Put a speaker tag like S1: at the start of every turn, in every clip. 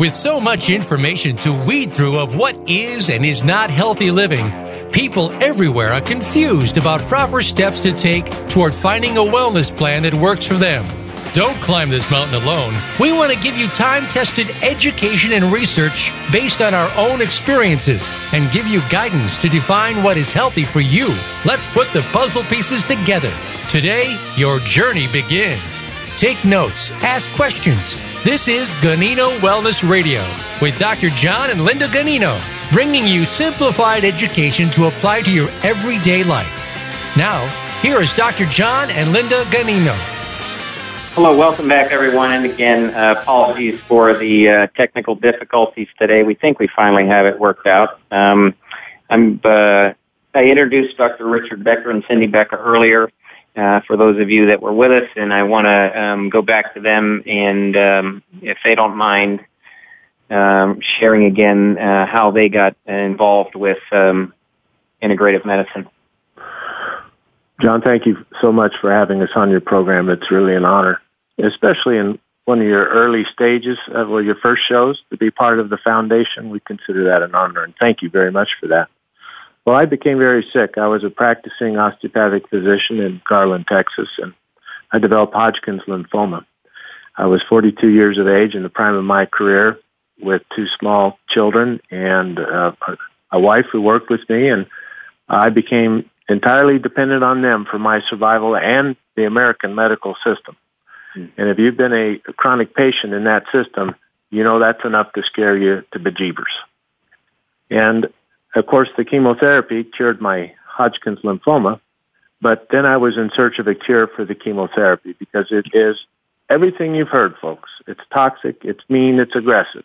S1: With so much information to weed through of what is and is not healthy living, people everywhere are confused about proper steps to take toward finding a wellness plan that works for them. Don't climb this mountain alone. We want to give you time tested education and research based on our own experiences and give you guidance to define what is healthy for you. Let's put the puzzle pieces together. Today, your journey begins. Take notes, ask questions. This is Ganino Wellness Radio with Dr. John and Linda Ganino, bringing you simplified education to apply to your everyday life. Now, here is Dr. John and Linda Ganino.
S2: Hello, welcome back, everyone. And again, uh, apologies for the uh, technical difficulties today. We think we finally have it worked out. Um, I'm, uh, I introduced Dr. Richard Becker and Cindy Becker earlier. Uh, for those of you that were with us, and I want to um, go back to them and, um, if they don't mind, um, sharing again uh, how they got involved with um, integrative medicine.
S3: John, thank you so much for having us on your program. It's really an honor, especially in one of your early stages, of, well, your first shows, to be part of the foundation. We consider that an honor, and thank you very much for that. Well, I became very sick. I was a practicing osteopathic physician in Garland, Texas, and I developed Hodgkin's lymphoma. I was 42 years of age in the prime of my career with two small children and uh, a wife who worked with me, and I became entirely dependent on them for my survival and the American medical system. Mm. And if you've been a chronic patient in that system, you know that's enough to scare you to bejeebers. And of course, the chemotherapy cured my Hodgkin's lymphoma, but then I was in search of a cure for the chemotherapy because it is everything you've heard, folks. It's toxic, it's mean, it's aggressive.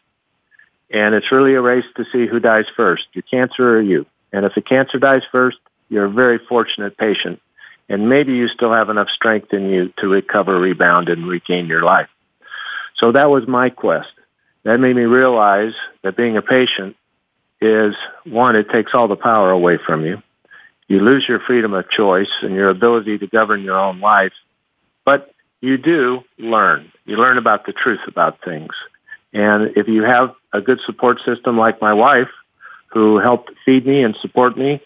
S3: And it's really a race to see who dies first, your cancer or you. And if the cancer dies first, you're a very fortunate patient. And maybe you still have enough strength in you to recover, rebound, and regain your life. So that was my quest. That made me realize that being a patient is one, it takes all the power away from you. You lose your freedom of choice and your ability to govern your own life. But you do learn. You learn about the truth about things. And if you have a good support system like my wife, who helped feed me and support me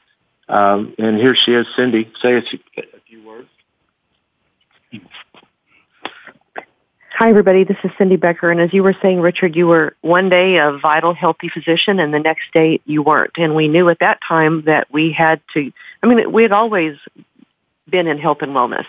S3: um, and here she is, Cindy. Say a, few words.
S4: Hi, everybody. This is Cindy Becker. And as you were saying, Richard, you were one day a vital, healthy physician, and the next day you weren't. And we knew at that time that we had to, I mean, we had always been in health and wellness.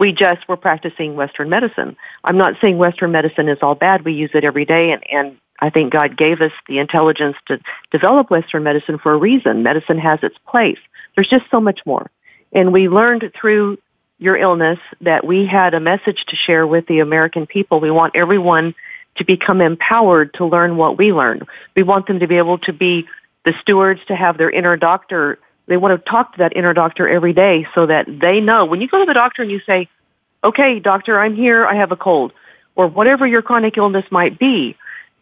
S4: We just were practicing Western medicine. I'm not saying Western medicine is all bad. We use it every day, and, and I think God gave us the intelligence to develop Western medicine for a reason. Medicine has its place. There's just so much more. And we learned through your illness that we had a message to share with the American people. We want everyone to become empowered to learn what we learned. We want them to be able to be the stewards to have their inner doctor. They want to talk to that inner doctor every day so that they know when you go to the doctor and you say, okay, doctor, I'm here. I have a cold or whatever your chronic illness might be.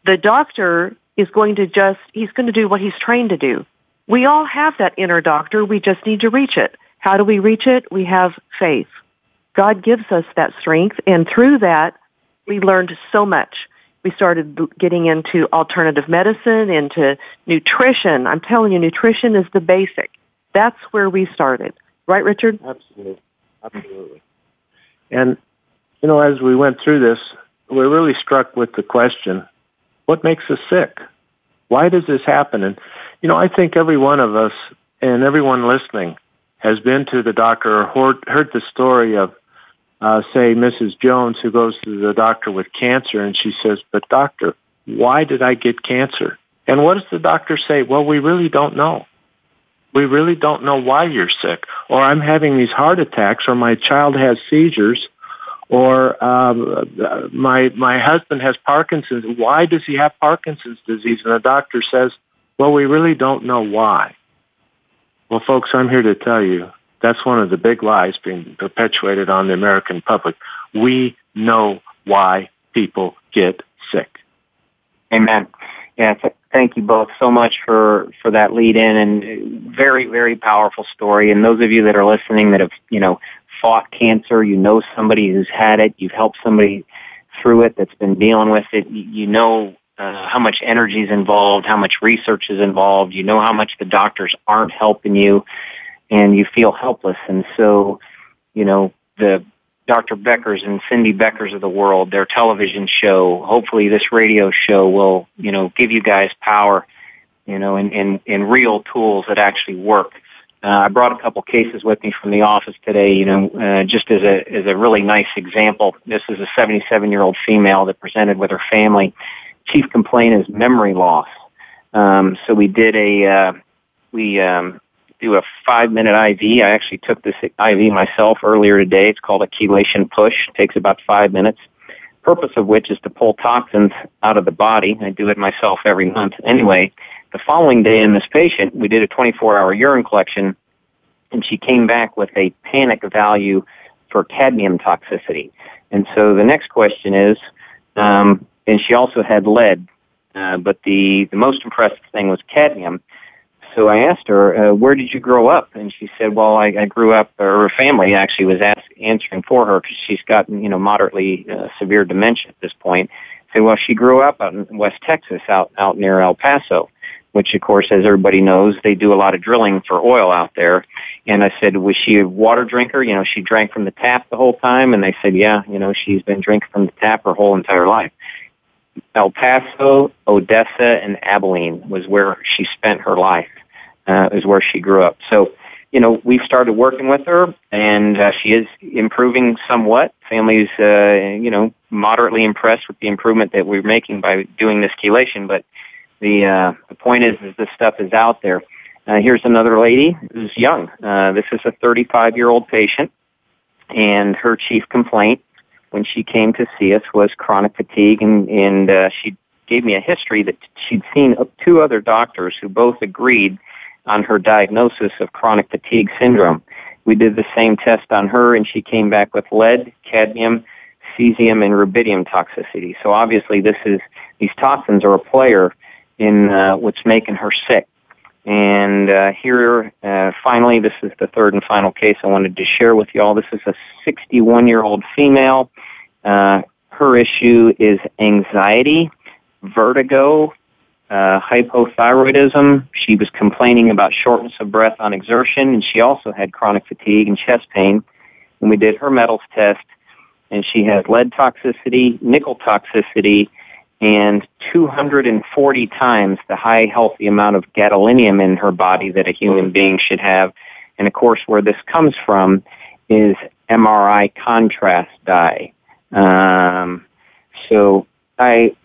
S4: The doctor is going to just, he's going to do what he's trained to do. We all have that inner doctor. We just need to reach it. How do we reach it? We have faith. God gives us that strength, and through that, we learned so much. We started getting into alternative medicine, into nutrition. I'm telling you, nutrition is the basic. That's where we started. Right, Richard?
S3: Absolutely. Absolutely. And, you know, as we went through this, we're really struck with the question, what makes us sick? Why does this happen? And you know, I think every one of us and everyone listening has been to the doctor or heard, heard the story of, uh, say, Mrs. Jones who goes to the doctor with cancer and she says, but doctor, why did I get cancer? And what does the doctor say? Well, we really don't know. We really don't know why you're sick. Or I'm having these heart attacks or my child has seizures or um, my my husband has Parkinson's. Why does he have Parkinson's disease? And the doctor says, well, we really don't know why. Well, folks, I'm here to tell you that's one of the big lies being perpetuated on the American public. We know why people get sick.
S2: Amen. Yeah, thank you both so much for for that lead in and very very powerful story. And those of you that are listening that have you know fought cancer, you know somebody who's had it, you've helped somebody through it that's been dealing with it, you know uh, how much energy is involved, how much research is involved. You know how much the doctors aren't helping you, and you feel helpless. And so, you know, the Dr. Beckers and Cindy Beckers of the world, their television show, hopefully this radio show will, you know, give you guys power, you know, and, and, and real tools that actually work. Uh, I brought a couple cases with me from the office today, you know, uh, just as a, as a really nice example. This is a 77 year old female that presented with her family. Chief complaint is memory loss. Um, so we did a, uh, we, um, do a five minute IV. I actually took this IV myself earlier today. It's called a chelation push. It takes about five minutes. Purpose of which is to pull toxins out of the body. I do it myself every month. Anyway, the following day in this patient, we did a 24 hour urine collection and she came back with a panic value for cadmium toxicity. And so the next question is, um, and she also had lead, uh, but the, the most impressive thing was cadmium so I asked her, uh, "Where did you grow up?" And she said, "Well, I, I grew up, or her family actually was ask, answering for her because she's gotten, you know, moderately uh, severe dementia at this point." Said, "Well, she grew up out in West Texas, out out near El Paso." Which, of course, as everybody knows, they do a lot of drilling for oil out there. And I said, was she a water drinker? You know, she drank from the tap the whole time. And they said, yeah, you know, she's been drinking from the tap her whole entire life. El Paso, Odessa, and Abilene was where she spent her life uh, is where she grew up. So, you know, we've started working with her, and uh, she is improving somewhat. Family's, uh, you know, moderately impressed with the improvement that we're making by doing this chelation. But the uh, the point is, is this stuff is out there. Uh, here's another lady who's young. Uh, this is a 35 year old patient, and her chief complaint when she came to see us was chronic fatigue, and and uh, she gave me a history that she'd seen two other doctors who both agreed on her diagnosis of chronic fatigue syndrome. We did the same test on her and she came back with lead, cadmium, cesium, and rubidium toxicity. So obviously this is, these toxins are a player in uh, what's making her sick. And uh, here, uh, finally, this is the third and final case I wanted to share with you all. This is a 61-year-old female. Uh, her issue is anxiety, vertigo, uh, hypothyroidism. She was complaining about shortness of breath on exertion, and she also had chronic fatigue and chest pain. And we did her metals test, and she has lead toxicity, nickel toxicity, and 240 times the high healthy amount of gadolinium in her body that a human being should have. And of course, where this comes from is MRI contrast dye. Um, so I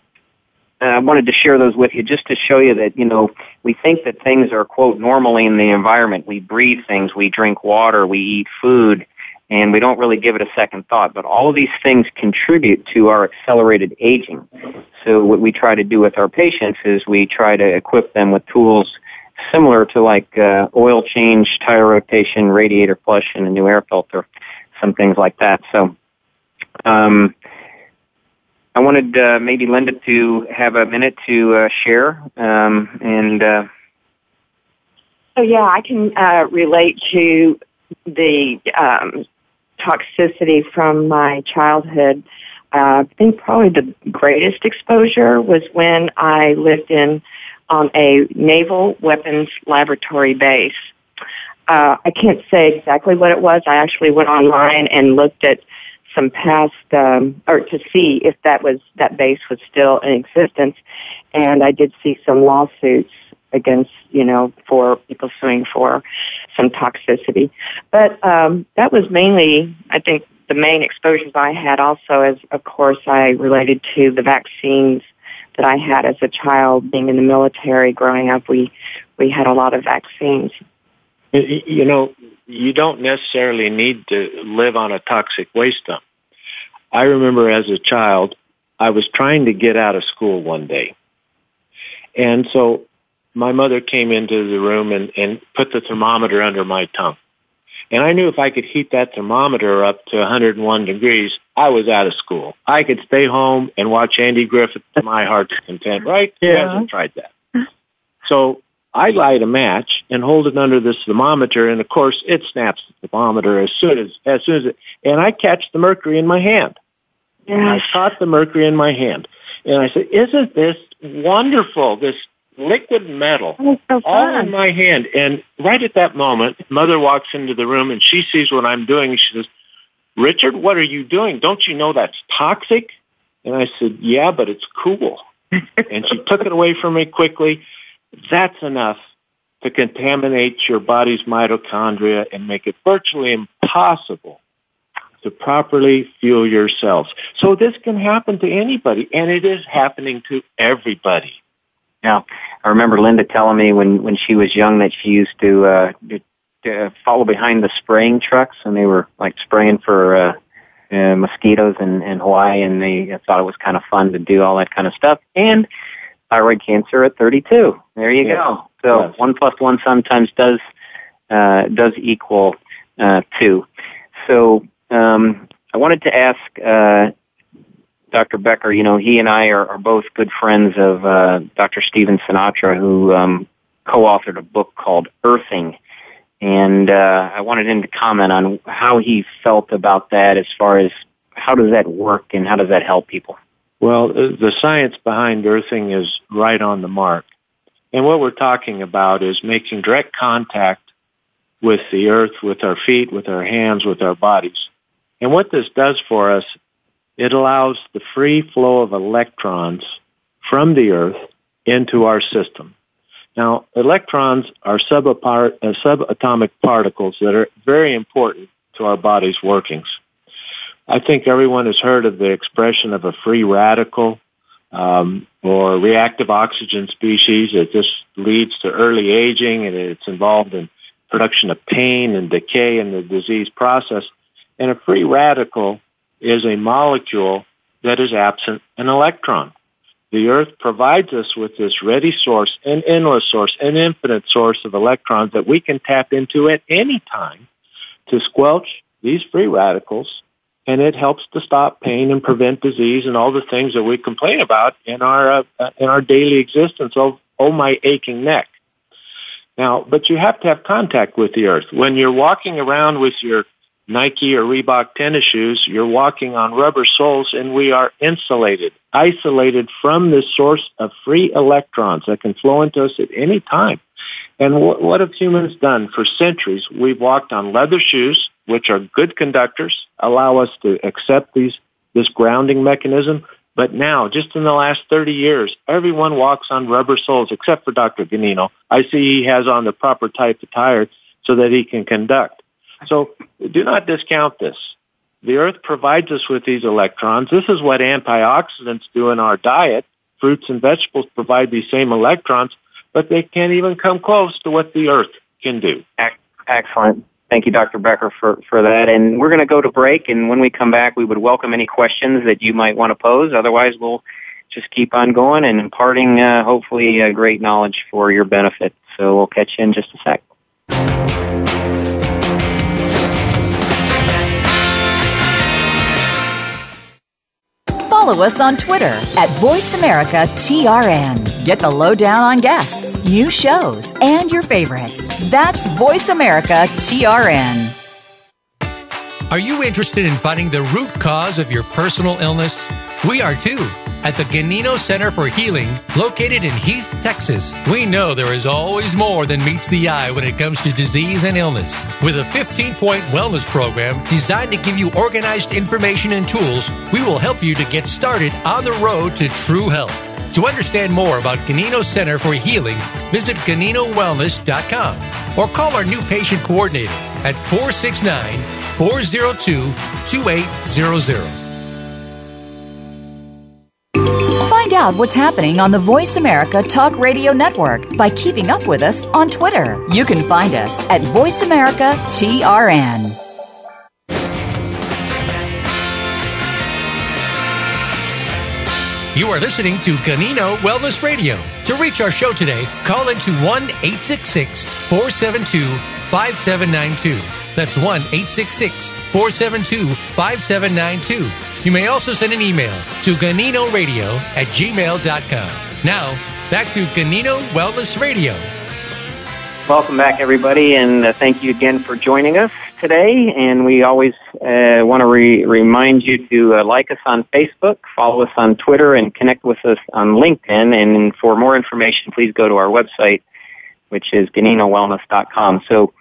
S2: I wanted to share those with you just to show you that, you know, we think that things are, quote, normally in the environment. We breathe things, we drink water, we eat food, and we don't really give it a second thought. But all of these things contribute to our accelerated aging. So what we try to do with our patients is we try to equip them with tools similar to like uh, oil change, tire rotation, radiator flush, and a new air filter, some things like that. So, um, I wanted uh, maybe Linda to have a minute to uh, share um, and. Uh,
S5: so yeah, I can uh, relate to the um, toxicity from my childhood. Uh, I think probably the greatest exposure was when I lived in on a naval weapons laboratory base. Uh, I can't say exactly what it was. I actually went online and looked at some past um, or to see if that was that base was still in existence, and I did see some lawsuits against you know for people suing for some toxicity, but um, that was mainly I think the main exposures I had also as of course I related to the vaccines that I had as a child being in the military growing up we we had a lot of vaccines
S3: you know you don't necessarily need to live on a toxic waste dump. I remember as a child, I was trying to get out of school one day. And so my mother came into the room and, and put the thermometer under my tongue. And I knew if I could heat that thermometer up to 101 degrees, I was out of school. I could stay home and watch Andy Griffith to my heart's content, right?
S5: Yeah.
S3: Who hasn't tried that? So I light a match and hold it under this thermometer, and of course, it snaps the thermometer as soon as as soon as it, and I catch the mercury in my hand.
S5: Yeah.
S3: I caught the mercury in my hand, And I said, isn't this wonderful? This liquid metal
S5: so
S3: all in my hand. And right at that moment, mother walks into the room and she sees what I'm doing. She says, Richard, what are you doing? Don't you know that's toxic? And I said, yeah, but it's cool. and she took it away from me quickly. That's enough to contaminate your body's mitochondria and make it virtually impossible to properly fuel your cells. So this can happen to anybody, and it is happening to everybody.
S2: Yeah, I remember Linda telling me when when she was young that she used to, uh, to, follow behind the spraying trucks, and they were like spraying for uh, uh, mosquitoes in, in Hawaii, and they thought it was kind of fun to do all that kind of stuff. And thyroid cancer at 32. There you go. So yes. one plus one sometimes does uh, does equal uh, two. So um, I wanted to ask uh, Dr. Becker. You know, he and I are, are both good friends of uh, Dr. Stephen Sinatra, who um, co-authored a book called Earthing. And uh, I wanted him to comment on how he felt about that as far as how does that work and how does that help people?
S3: Well, the science behind earthing is right on the mark. And what we're talking about is making direct contact with the earth, with our feet, with our hands, with our bodies. And what this does for us, it allows the free flow of electrons from the earth into our system. Now, electrons are uh, subatomic particles that are very important to our body's workings. I think everyone has heard of the expression of a free radical um, or reactive oxygen species. It just leads to early aging and it's involved in production of pain and decay in the disease process. And a free radical is a molecule that is absent an electron. The earth provides us with this ready source, an endless source, an infinite source of electrons that we can tap into at any time to squelch these free radicals and it helps to stop pain and prevent disease and all the things that we complain about in our uh, in our daily existence. Oh, oh my aching neck. Now, but you have to have contact with the earth. When you're walking around with your Nike or Reebok tennis shoes, you're walking on rubber soles and we are insulated, isolated from this source of free electrons that can flow into us at any time. And what, what have humans done for centuries? We've walked on leather shoes, which are good conductors, allow us to accept these, this grounding mechanism. But now, just in the last 30 years, everyone walks on rubber soles except for Dr. Ganino. I see he has on the proper type of tire so that he can conduct. So do not discount this. The earth provides us with these electrons. This is what antioxidants do in our diet. Fruits and vegetables provide these same electrons, but they can't even come close to what the earth can do.
S2: Excellent. Thank you, Dr. Becker, for, for that. And we're going to go to break, and when we come back, we would welcome any questions that you might want to pose. Otherwise, we'll just keep on going and imparting, uh, hopefully, uh, great knowledge for your benefit. So we'll catch you in just a sec.
S6: Follow us on Twitter at VoiceAmericaTRN. Get the lowdown on guests, new shows, and your favorites. That's VoiceAmericaTRN.
S1: Are you interested in finding the root cause of your personal illness? We are too. At the Ganino Center for Healing, located in Heath, Texas, we know there is always more than meets the eye when it comes to disease and illness. With a 15 point wellness program designed to give you organized information and tools, we will help you to get started on the road to true health. To understand more about Ganino Center for Healing, visit GaninoWellness.com or call our new patient coordinator at 469 402 2800.
S6: Find out what's happening on the Voice America Talk Radio Network by keeping up with us on Twitter. You can find us at Voice America TRN.
S1: You are listening to Ganino Wellness Radio. To reach our show today, call into 1 866 472 5792. That's 1 866 472 5792 you may also send an email to ganinoradio at gmail.com. Now, back to Ganino Wellness Radio.
S2: Welcome back, everybody, and uh, thank you again for joining us. today, and we always uh, want to re- remind you to uh, like us on Facebook, follow us on Twitter, and connect with us on LinkedIn. And for more information, please go to our website, which is GaninoWellness.com. So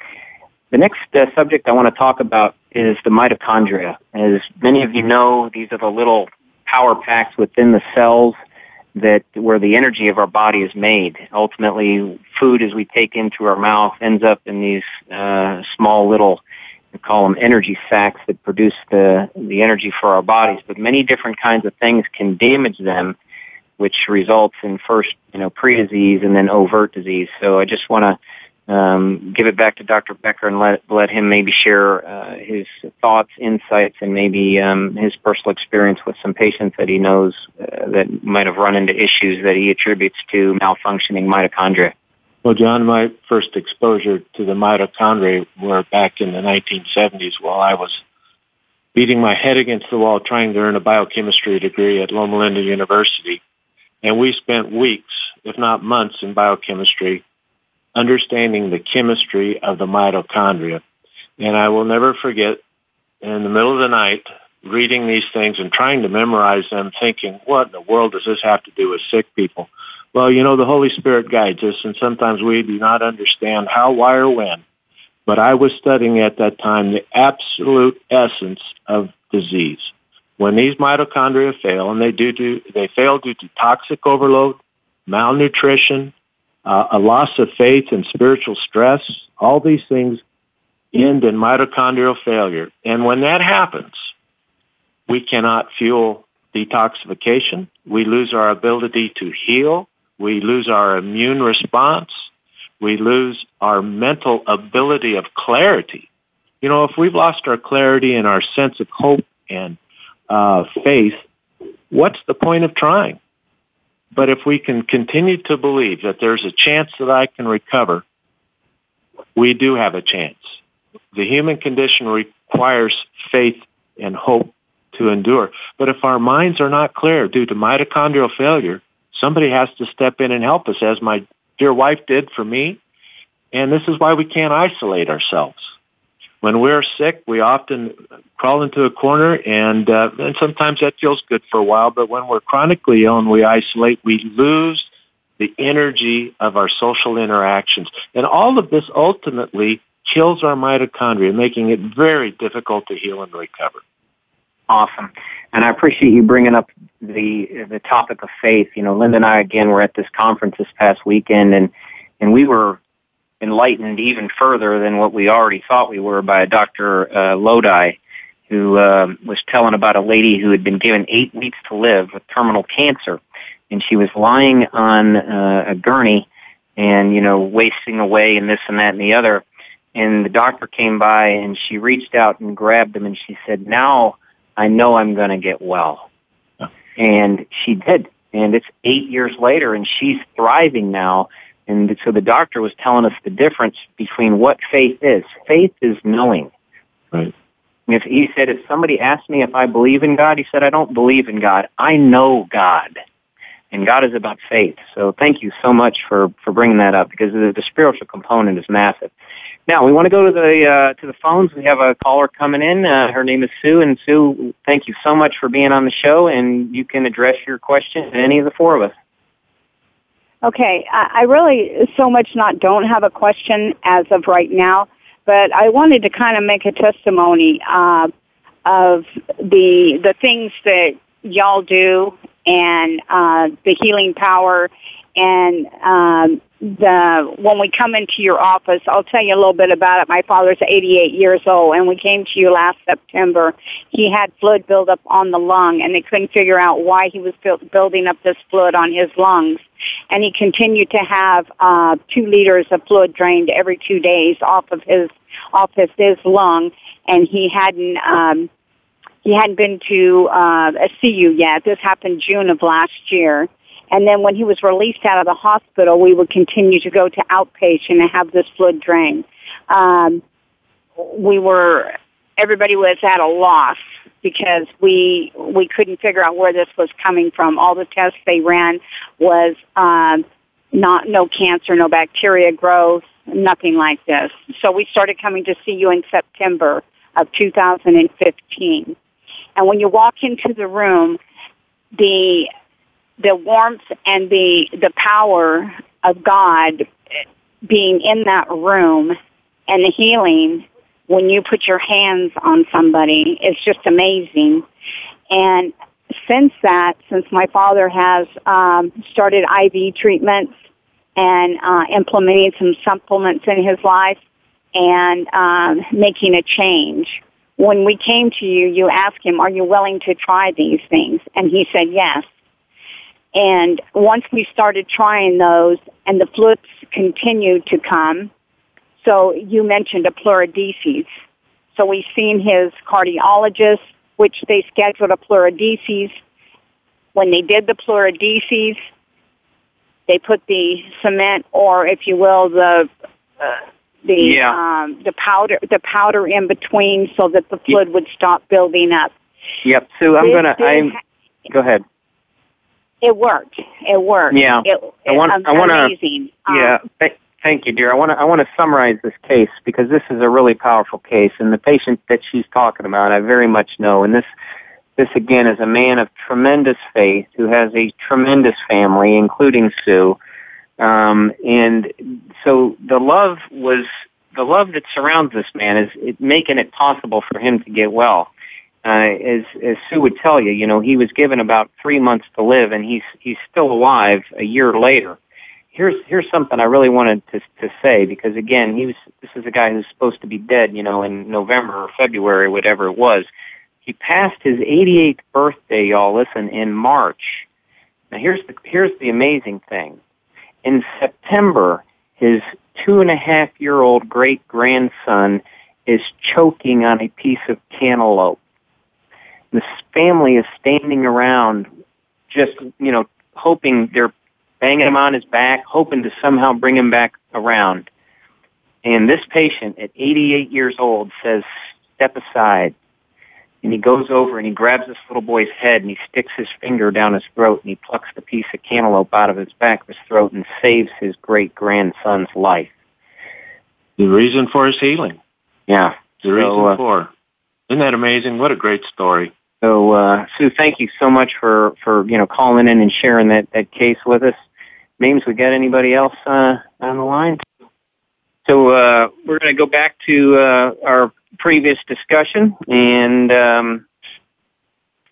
S2: the next uh, subject I want to talk about is the mitochondria. As many of you know, these are the little power packs within the cells that where the energy of our body is made. Ultimately, food as we take into our mouth ends up in these uh, small little we call them energy sacs that produce the the energy for our bodies. But many different kinds of things can damage them, which results in first you know pre-disease and then overt disease. So I just want to um, give it back to Dr. Becker and let let him maybe share uh, his thoughts, insights, and maybe um, his personal experience with some patients that he knows uh, that might have run into issues that he attributes to malfunctioning mitochondria.
S3: Well, John, my first exposure to the mitochondria were back in the 1970s while I was beating my head against the wall trying to earn a biochemistry degree at Loma Linda University. And we spent weeks, if not months, in biochemistry understanding the chemistry of the mitochondria. And I will never forget in the middle of the night reading these things and trying to memorize them thinking, what in the world does this have to do with sick people? Well, you know, the Holy Spirit guides us and sometimes we do not understand how, why, or when. But I was studying at that time the absolute essence of disease. When these mitochondria fail, and they do, do they fail due to toxic overload, malnutrition, uh, a loss of faith and spiritual stress, all these things end in mitochondrial failure. And when that happens, we cannot fuel detoxification. We lose our ability to heal. We lose our immune response. We lose our mental ability of clarity. You know, if we've lost our clarity and our sense of hope and uh, faith, what's the point of trying? But if we can continue to believe that there's a chance that I can recover, we do have a chance. The human condition requires faith and hope to endure. But if our minds are not clear due to mitochondrial failure, somebody has to step in and help us, as my dear wife did for me. And this is why we can't isolate ourselves when we're sick, we often crawl into a corner, and uh, and sometimes that feels good for a while. But when we're chronically ill and we isolate, we lose the energy of our social interactions, and all of this ultimately kills our mitochondria, making it very difficult to heal and recover.
S2: Awesome, and I appreciate you bringing up the the topic of faith. You know, Linda and I again were at this conference this past weekend, and and we were enlightened even further than what we already thought we were by a Dr. Uh, Lodi, who uh, was telling about a lady who had been given eight weeks to live with terminal cancer, and she was lying on uh, a gurney and you know wasting away and this and that and the other. And the doctor came by and she reached out and grabbed him and she said, "Now I know I'm going to get well." And she did. And it's eight years later, and she's thriving now and so the doctor was telling us the difference between what faith is. Faith is knowing.
S3: Right.
S2: If he said, if somebody asked me if I believe in God, he said, I don't believe in God. I know God. And God is about faith. So thank you so much for, for bringing that up because the, the spiritual component is massive. Now we want to go to the uh, to the phones. We have a caller coming in. Uh, her name is Sue, and Sue, thank you so much for being on the show. And you can address your question to any of the four of us.
S7: Okay, I really so much not don't have a question as of right now, but I wanted to kind of make a testimony uh, of the the things that y'all do and uh, the healing power and um, the when we come into your office, I'll tell you a little bit about it. My father's 88 years old, and we came to you last September. He had fluid buildup on the lung, and they couldn't figure out why he was building up this fluid on his lungs. And he continued to have uh, two liters of fluid drained every two days off of his off his, his lung, and he hadn't. Um, he hadn't been to uh, see you yet. This happened June of last year and then when he was released out of the hospital, we would continue to go to outpatient and have this fluid drain. Um, we were, everybody was at a loss because we we couldn't figure out where this was coming from. All the tests they ran was um, not no cancer, no bacteria growth, nothing like this. So we started coming to see you in September of 2015. And when you walk into the room, the the warmth and the the power of God being in that room and the healing when you put your hands on somebody is just amazing. And since that, since my father has um, started IV treatments and uh, implementing some supplements in his life and um, making a change, when we came to you, you asked him, "Are you willing to try these things?" And he said yes. And once we started trying those, and the fluids continued to come, so you mentioned a pleurodesis. So we've seen his cardiologist, which they scheduled a pleurodesis. When they did the pleurodesis, they put the cement, or if you will, the uh, the yeah. um, the powder the powder in between, so that the fluid yep. would stop building up.
S2: Yep. So I'm gonna. I'm. Go ahead.
S7: It worked. It worked.
S2: Yeah.
S7: It,
S2: I want.
S7: Um,
S2: I want
S7: to.
S2: Yeah. Um, thank you, dear. I want to. I want to summarize this case because this is a really powerful case, and the patient that she's talking about, I very much know. And this, this again, is a man of tremendous faith who has a tremendous family, including Sue. Um, and so the love was the love that surrounds this man is it, making it possible for him to get well uh, as as Sue would tell you, you know, he was given about three months to live, and he's he's still alive a year later. Here's here's something I really wanted to to say because again, he was this is a guy who's supposed to be dead, you know, in November or February, whatever it was. He passed his 88th birthday, y'all. Listen, in March. Now here's the here's the amazing thing. In September, his two and a half year old great grandson is choking on a piece of cantaloupe this family is standing around just, you know, hoping they're banging him on his back, hoping to somehow bring him back around. And this patient at 88 years old says, step aside. And he goes over and he grabs this little boy's head and he sticks his finger down his throat and he plucks the piece of cantaloupe out of his back of his throat and saves his great grandson's life.
S3: The reason for his healing.
S2: Yeah.
S3: The so, reason uh, for. Isn't that amazing? What a great story.
S2: So, uh, Sue, thank you so much for, for, you know, calling in and sharing that, that case with us. Means we got anybody else, uh, on the line? So, uh, we're going to go back to, uh, our previous discussion and, um,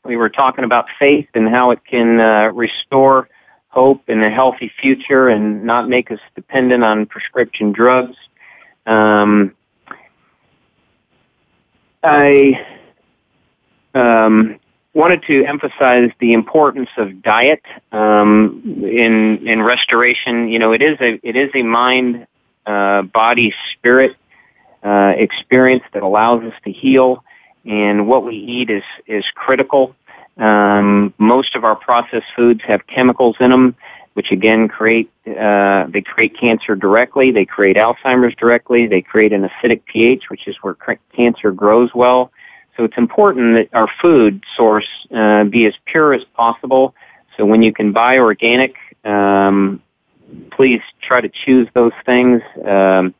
S2: we were talking about faith and how it can, uh, restore hope and a healthy future and not make us dependent on prescription drugs. Um, I um, wanted to emphasize the importance of diet um, in in restoration. You know, it is a it is a mind, uh, body, spirit uh, experience that allows us to heal, and what we eat is is critical. Um, most of our processed foods have chemicals in them, which again create uh, they create cancer directly. They create Alzheimer's directly. They create an acidic pH, which is where cancer grows well. So it's important that our food source uh, be as pure as possible. So when you can buy organic, um, please try to choose those things. Um,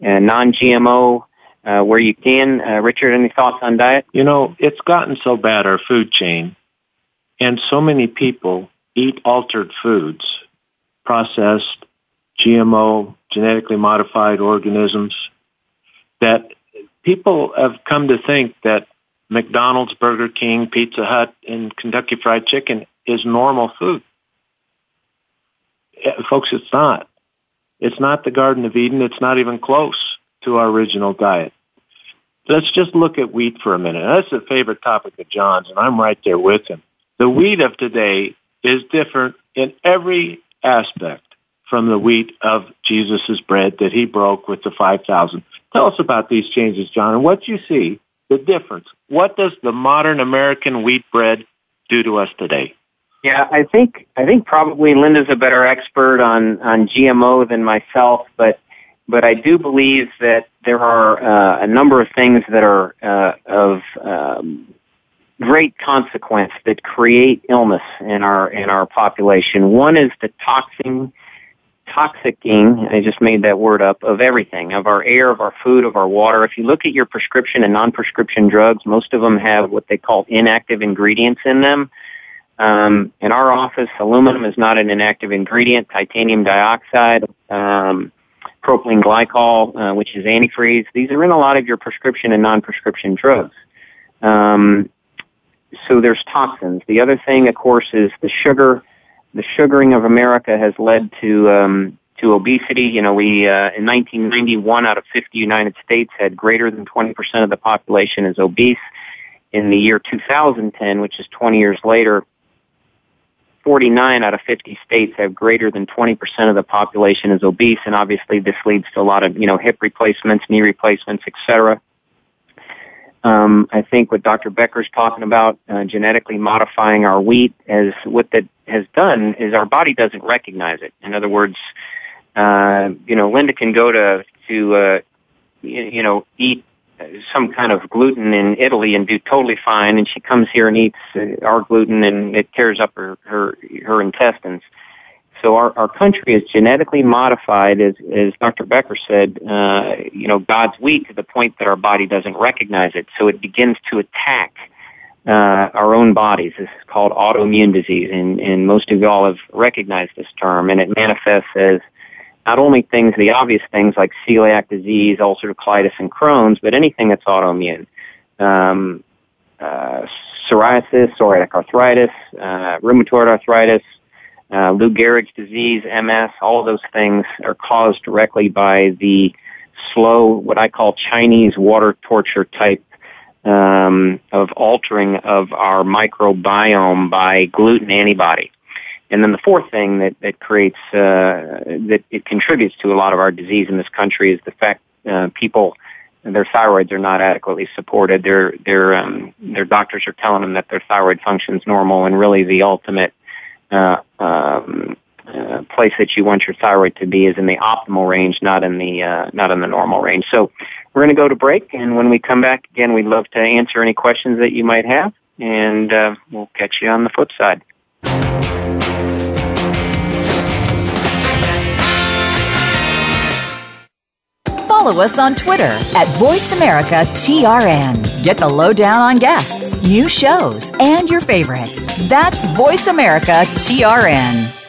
S2: non-GMO uh, where you can. Uh, Richard, any thoughts on diet?
S3: You know, it's gotten so bad our food chain, and so many people eat altered foods, processed, GMO, genetically modified organisms, that people have come to think that McDonald's, Burger King, Pizza Hut, and Kentucky Fried Chicken is normal food. Eh, folks, it's not. It's not the Garden of Eden. It's not even close to our original diet. Let's just look at wheat for a minute. That's a favorite topic of John's, and I'm right there with him. The wheat of today is different in every aspect from the wheat of Jesus' bread that he broke with the 5,000. Tell us about these changes, John, and what you see the difference. What does the modern American wheat bread do to us today?
S2: Yeah, I think I think probably Linda's a better expert on on GMO than myself, but but I do believe that there are uh, a number of things that are uh, of um, great consequence that create illness in our in our population. One is the toxin toxicking, I just made that word up, of everything, of our air, of our food, of our water. If you look at your prescription and non-prescription drugs, most of them have what they call inactive ingredients in them. Um, in our office, aluminum is not an inactive ingredient. Titanium dioxide, um, propylene glycol, uh, which is antifreeze, these are in a lot of your prescription and non-prescription drugs. Um, so there's toxins. The other thing, of course, is the sugar the sugaring of America has led to um, to obesity. You know, we uh, in 1991 out of 50 United States had greater than 20% of the population is obese. In the year 2010, which is 20 years later, 49 out of 50 states have greater than 20% of the population is obese, and obviously this leads to a lot of you know hip replacements, knee replacements, etc. Um, I think what Dr. Becker's talking about, uh, genetically modifying our wheat, as what that has done is our body doesn't recognize it. In other words, uh, you know, Linda can go to to uh, you, you know eat some kind of gluten in Italy and do totally fine, and she comes here and eats uh, our gluten and it tears up her her, her intestines. So our, our country is genetically modified, as, as Dr. Becker said, uh, you know, God's wheat to the point that our body doesn't recognize it. So it begins to attack uh, our own bodies. This is called autoimmune disease, and, and most of y'all have recognized this term, and it manifests as not only things, the obvious things like celiac disease, ulcerative colitis, and Crohn's, but anything that's autoimmune. Um, uh, psoriasis, psoriatic arthritis, uh, rheumatoid arthritis, uh, Lou Gehrig's disease, MS, all those things are caused directly by the slow, what I call Chinese water torture type um, of altering of our microbiome by gluten antibody. And then the fourth thing that, that creates, uh, that it contributes to a lot of our disease in this country is the fact uh, people, their thyroids are not adequately supported. Their, their, um, their doctors are telling them that their thyroid functions normal and really the ultimate uh, um, uh, place that you want your thyroid to be is in the optimal range, not in the uh, not in the normal range. So we're going to go to break, and when we come back again, we'd love to answer any questions that you might have, and uh, we'll catch you on the flip side.
S6: Follow us on Twitter at VoiceAmericaTRN. Get the lowdown on guests, new shows, and your favorites. That's VoiceAmericaTRN.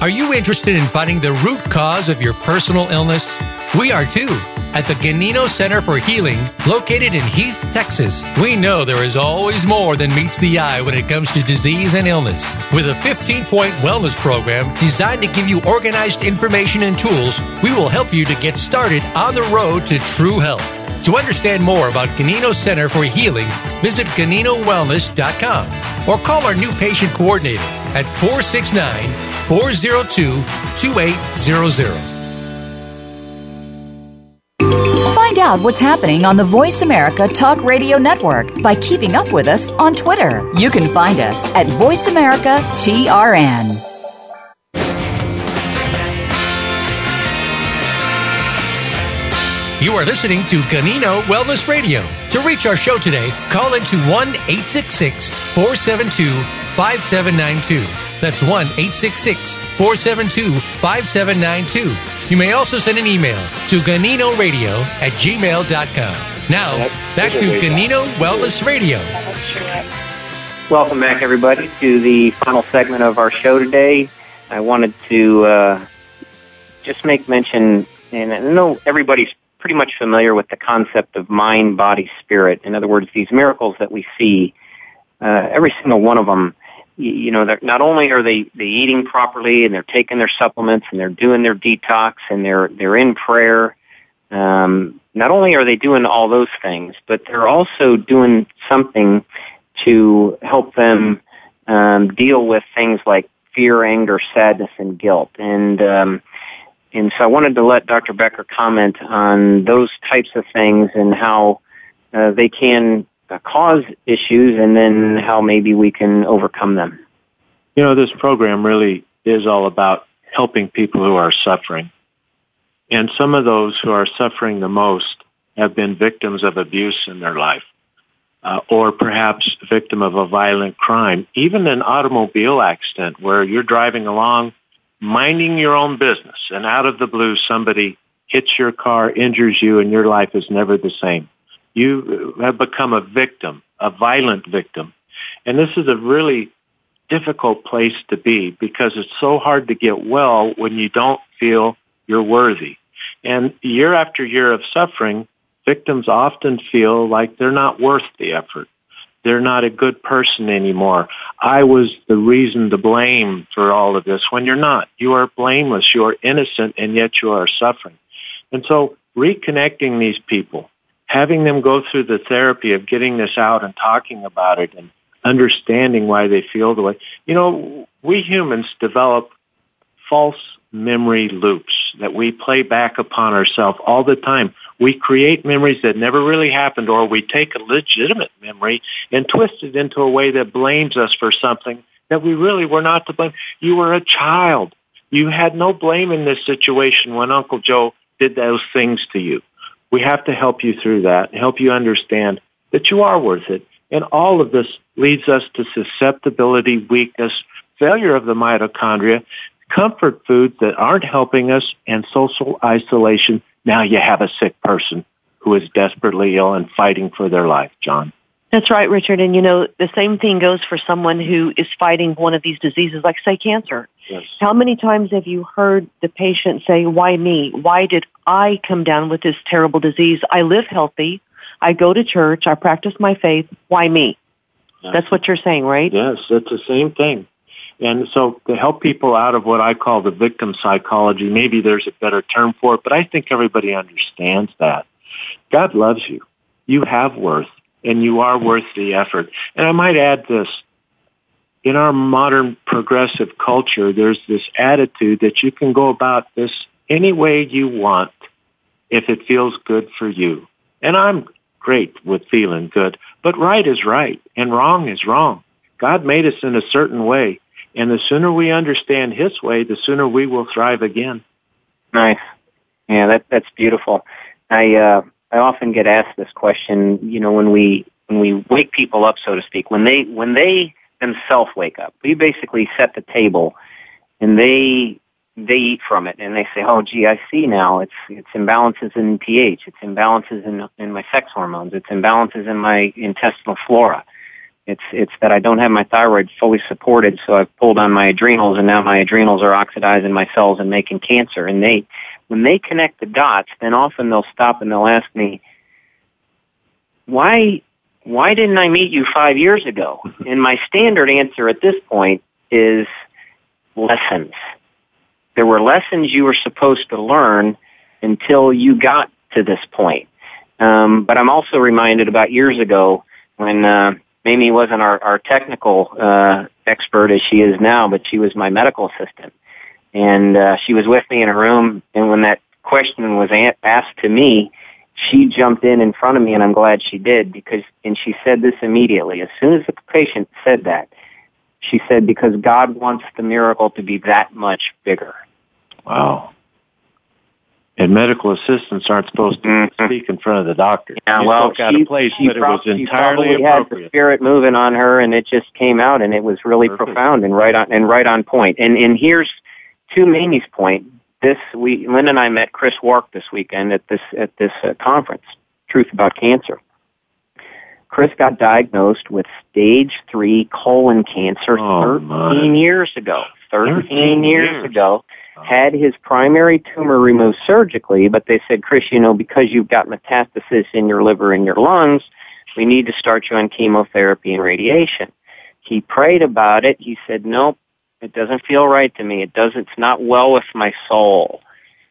S1: Are you interested in finding the root cause of your personal illness? We are too at the Ganino Center for Healing, located in Heath, Texas. We know there is always more than meets the eye when it comes to disease and illness. With a 15 point wellness program designed to give you organized information and tools, we will help you to get started on the road to true health. To understand more about Ganino Center for Healing, visit GaninoWellness.com or call our new patient coordinator at 469 402 2800.
S6: Find out what's happening on the Voice America Talk Radio Network by keeping up with us on Twitter. You can find us at Voice America TRN.
S1: You are listening to Ganino Wellness Radio. To reach our show today, call into 1 866 472 5792. That's 1 866 472 5792. You may also send an email to ganinoradio at gmail.com. Now, back to Ganino Wellness Radio.
S2: Welcome back, everybody, to the final segment of our show today. I wanted to uh, just make mention, and I know everybody's pretty much familiar with the concept of mind, body, spirit. In other words, these miracles that we see, uh, every single one of them you know, they're, not only are they, they eating properly and they're taking their supplements and they're doing their detox and they're, they're in prayer. Um, not only are they doing all those things, but they're also doing something to help them um, deal with things like fear, anger, sadness, and guilt. And um, and so I wanted to let Dr. Becker comment on those types of things and how uh, they can cause issues and then how maybe we can overcome them.
S3: You know, this program really is all about helping people who are suffering. And some of those who are suffering the most have been victims of abuse in their life. Uh, or perhaps victim of a violent crime, even an automobile accident where you're driving along minding your own business and out of the blue somebody hits your car, injures you, and your life is never the same. You have become a victim, a violent victim. And this is a really difficult place to be because it's so hard to get well when you don't feel you're worthy. And year after year of suffering, victims often feel like they're not worth the effort. They're not a good person anymore. I was the reason to blame for all of this when you're not. You are blameless. You are innocent and yet you are suffering. And so reconnecting these people, having them go through the therapy of getting this out and talking about it and understanding why they feel the way. You know, we humans develop false memory loops that we play back upon ourselves all the time. We create memories that never really happened or we take a legitimate memory and twist it into a way that blames us for something that we really were not to blame. You were a child. You had no blame in this situation when Uncle Joe did those things to you. We have to help you through that, help you understand that you are worth it. And all of this leads us to susceptibility, weakness, failure of the mitochondria, comfort foods that aren't helping us, and social isolation. Now you have a sick person who is desperately ill and fighting for their life, John.
S4: That's right, Richard. And you know, the same thing goes for someone who is fighting one of these diseases, like say cancer.
S3: Yes.
S4: How many times have you heard the patient say, why me? Why did I come down with this terrible disease? I live healthy. I go to church. I practice my faith. Why me?
S3: Yes.
S4: That's what you're saying, right?
S3: Yes, it's the same thing. And so to help people out of what I call the victim psychology, maybe there's a better term for it, but I think everybody understands that. God loves you. You have worth and you are worth the effort. And I might add this. In our modern progressive culture, there's this attitude that you can go about this any way you want if it feels good for you. And I'm great with feeling good, but right is right and wrong is wrong. God made us in a certain way. And the sooner we understand His way, the sooner we will thrive again.
S2: Nice. Yeah, that that's beautiful. I uh, I often get asked this question. You know, when we when we wake people up, so to speak, when they when they themselves wake up, we basically set the table, and they they eat from it, and they say, "Oh, gee, I see now. It's it's imbalances in pH, it's imbalances in in my sex hormones, it's imbalances in my intestinal flora." It's it's that I don't have my thyroid fully supported, so I've pulled on my adrenals, and now my adrenals are oxidizing my cells and making cancer. And they, when they connect the dots, then often they'll stop and they'll ask me, "Why, why didn't I meet you five years ago?" and my standard answer at this point is lessons. There were lessons you were supposed to learn until you got to this point. Um, but I'm also reminded about years ago when. Uh, Mamie wasn't our, our technical uh, expert as she is now, but she was my medical assistant. And uh, she was with me in a room, and when that question was asked to me, she jumped in in front of me, and I'm glad she did because, and she said this immediately. As soon as the patient said that, she said, because God wants the miracle to be that much bigger.
S3: Wow and medical assistants aren't supposed to mm-hmm. speak in front of the doctor.
S2: Yeah,
S3: you
S2: well, she,
S3: place,
S2: she
S3: but
S2: probably,
S3: it was entirely
S2: she
S3: appropriate.
S2: had the spirit moving on her, and it just came out, and it was really
S3: Perfect.
S2: profound and right on and right on point. And and here's to Mamie's point. This we Lynn and I met Chris Wark this weekend at this at this uh, conference, Truth About Cancer. Chris got diagnosed with stage three colon cancer
S3: Oh,
S2: 13
S3: my.
S2: years ago. 13,
S3: 13
S2: years
S3: years.
S2: ago had his primary tumor removed surgically, but they said, Chris, you know, because you've got metastasis in your liver and your lungs, we need to start you on chemotherapy and radiation. He prayed about it. He said, nope, it doesn't feel right to me. It doesn't, it's not well with my soul.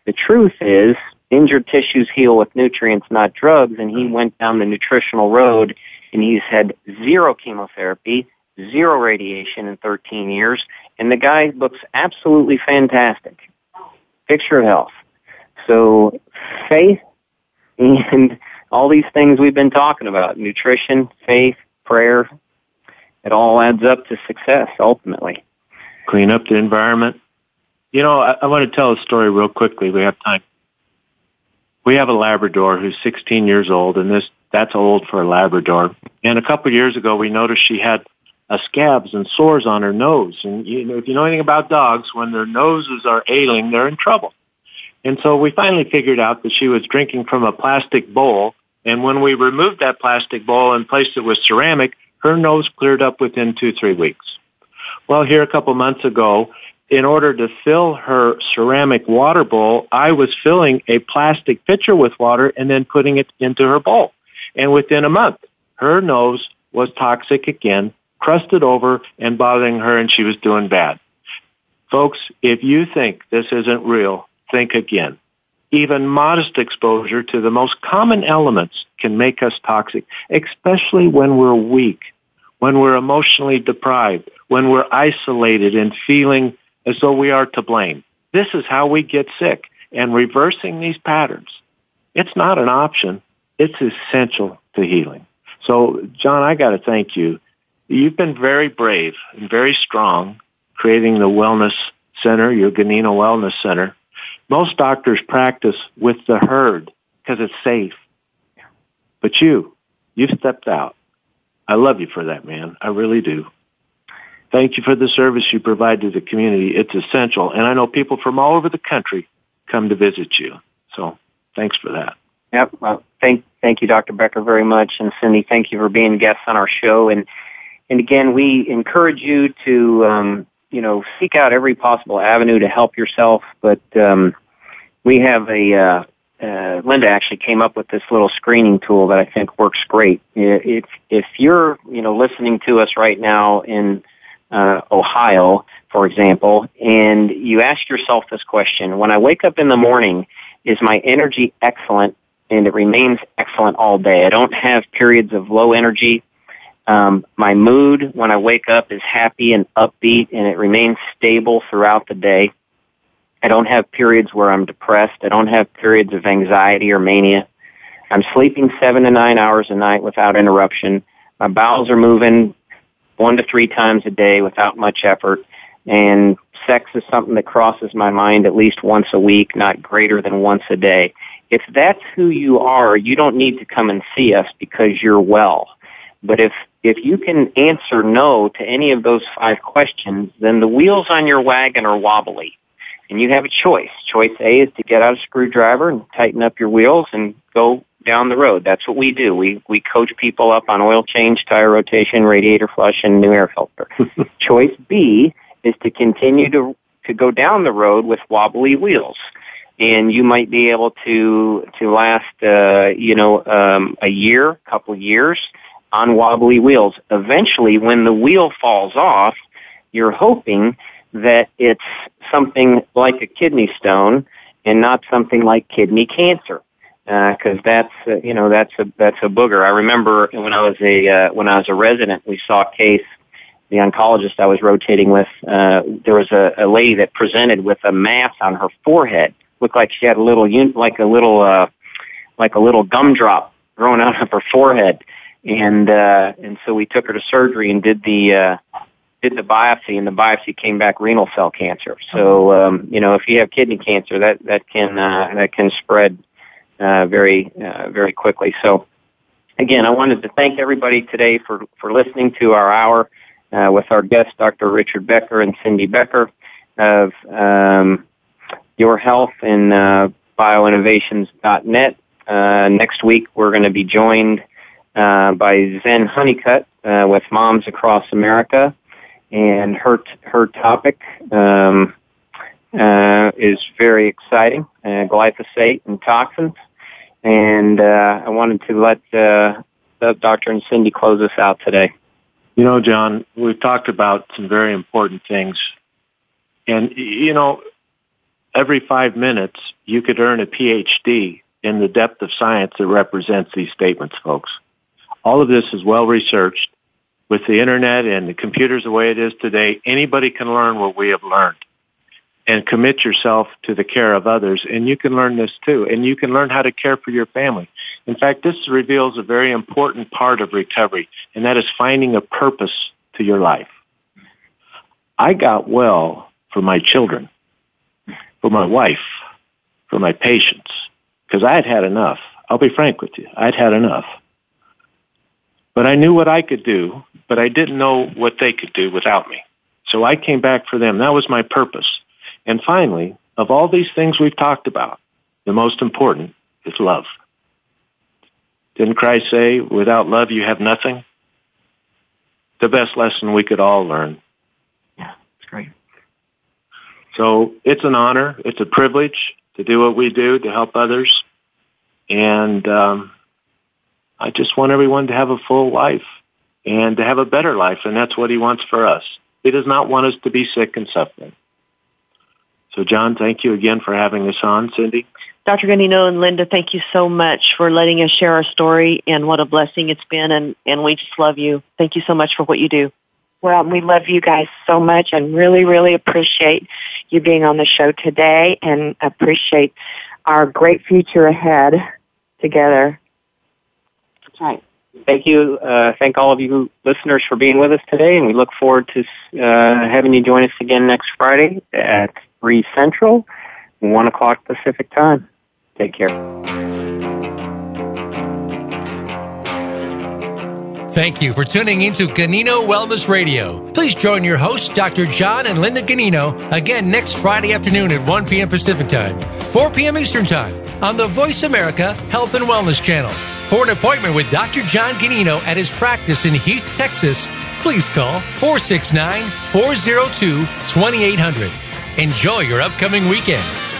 S2: The truth is, injured tissues heal with nutrients, not drugs, and he mm. went down the nutritional road and he's had zero chemotherapy, zero radiation in 13 years, and the guy looks absolutely fantastic. Picture of health. So faith and all these things we've been talking about, nutrition, faith, prayer, it all adds up to success ultimately.
S3: Clean up the environment. You know, I, I want to tell a story real quickly. We have time. We have a Labrador who's 16 years old, and this that's old for a Labrador. And a couple of years ago, we noticed she had uh, scabs and sores on her nose. And you know, if you know anything about dogs, when their noses are ailing, they're in trouble. And so we finally figured out that she was drinking from a plastic bowl. And when we removed that plastic bowl and placed it with ceramic, her nose cleared up within two, three weeks. Well, here a couple months ago, in order to fill her ceramic water bowl, I was filling a plastic pitcher with water and then putting it into her bowl. And within a month, her nose was toxic again, crusted over and bothering her and she was doing bad. Folks, if you think this isn't real, think again. Even modest exposure to the most common elements can make us toxic, especially when we're weak, when we're emotionally deprived, when we're isolated and feeling as though we are to blame. This is how we get sick. And reversing these patterns, it's not an option. It's essential to healing. So, John, I got to thank you. You've been very brave and very strong creating the Wellness Center, your Ganino Wellness Center. Most doctors practice with the herd because it's safe. But you, you've stepped out. I love you for that, man. I really do. Thank you for the service you provide to the community. It's essential. And I know people from all over the country come to visit you. So thanks for that.
S2: Yep. Well, thank, thank you, Dr. Becker, very much. And Cindy, thank you for being guests on our show. And, and again, we encourage you to, um, you know, seek out every possible avenue to help yourself. But, um, we have a, uh, uh, Linda actually came up with this little screening tool that I think works great. If, if you're, you know, listening to us right now in, uh, Ohio, for example, and you ask yourself this question, when I wake up in the morning, is my energy excellent and it remains excellent all day? I don't have periods of low energy. Um, my mood when I wake up is happy and upbeat and it remains stable throughout the day. I don't have periods where I'm depressed. I don't have periods of anxiety or mania. I'm sleeping seven to nine hours a night without interruption. My bowels are moving one to three times a day without much effort. And sex is something that crosses my mind at least once a week, not greater than once a day. If that's who you are, you don't need to come and see us because you're well. But if, if you can answer no to any of those five questions, then the wheels on your wagon are wobbly. And you have a choice. Choice A is to get out a screwdriver and tighten up your wheels and go down the road. That's what we do. We we coach people up on oil change, tire rotation, radiator flush, and new air filter. Choice B is to continue to to go down the road with wobbly wheels, and you might be able to to last uh, you know um, a year, couple years on wobbly wheels. Eventually, when the wheel falls off, you're hoping that it's something like a kidney stone and not something like kidney cancer because uh, that's uh, you know that's a that's a booger. I remember when I was a uh, when I was a resident, we saw a case. The oncologist I was rotating with, uh, there was a, a lady that presented with a mass on her forehead. Looked like she had a little like a little uh, like a little gumdrop growing out of her forehead, and uh, and so we took her to surgery and did the uh, did the biopsy, and the biopsy came back renal cell cancer. So um, you know if you have kidney cancer, that that can uh, that can spread uh, very uh, very quickly. So again, I wanted to thank everybody today for for listening to our hour uh, with our guests, Dr. Richard Becker and Cindy Becker of um, Your Health and uh, BioInnovations.net. Uh, next week, we're going to be joined uh, by Zen Honeycutt uh, with Moms Across America, and her her topic. Um, uh, is very exciting, uh, glyphosate and toxins. And uh, I wanted to let uh, Dr. and Cindy close us out today.
S3: You know, John, we've talked about some very important things. And, you know, every five minutes, you could earn a PhD in the depth of science that represents these statements, folks. All of this is well researched. With the internet and the computers the way it is today, anybody can learn what we have learned and commit yourself to the care of others. And you can learn this too. And you can learn how to care for your family. In fact, this reveals a very important part of recovery, and that is finding a purpose to your life. I got well for my children, for my wife, for my patients, because I had had enough. I'll be frank with you. I'd had enough. But I knew what I could do but I didn't know what they could do without me. So I came back for them. That was my purpose. And finally, of all these things we've talked about, the most important is love. Didn't Christ say, without love you have nothing? The best lesson we could all learn.
S2: Yeah, it's great.
S3: So it's an honor. It's a privilege to do what we do to help others. And um, I just want everyone to have a full life and to have a better life. And that's what he wants for us. He does not want us to be sick and suffering. So, John, thank you again for having us on. Cindy?
S4: Dr. Ganino and Linda, thank you so much for letting us share our story and what a blessing it's been. And, and we just love you. Thank you so much for what you do.
S5: Well, we love you guys so much and really, really appreciate you being on the show today and appreciate our great future ahead together.
S2: That's right. Thank you. Uh, thank all of you listeners for being with us today, and we look forward to uh, having you join us again next Friday at 3 Central, 1 o'clock Pacific time. Take care.
S1: Thank you for tuning into Ganino Wellness Radio. Please join your hosts, Dr. John and Linda Ganino, again next Friday afternoon at 1 p.m. Pacific Time, 4 p.m. Eastern Time on the Voice America Health and Wellness Channel. For an appointment with Dr. John Ganino at his practice in Heath, Texas, please call 469 402 2800. Enjoy your upcoming weekend.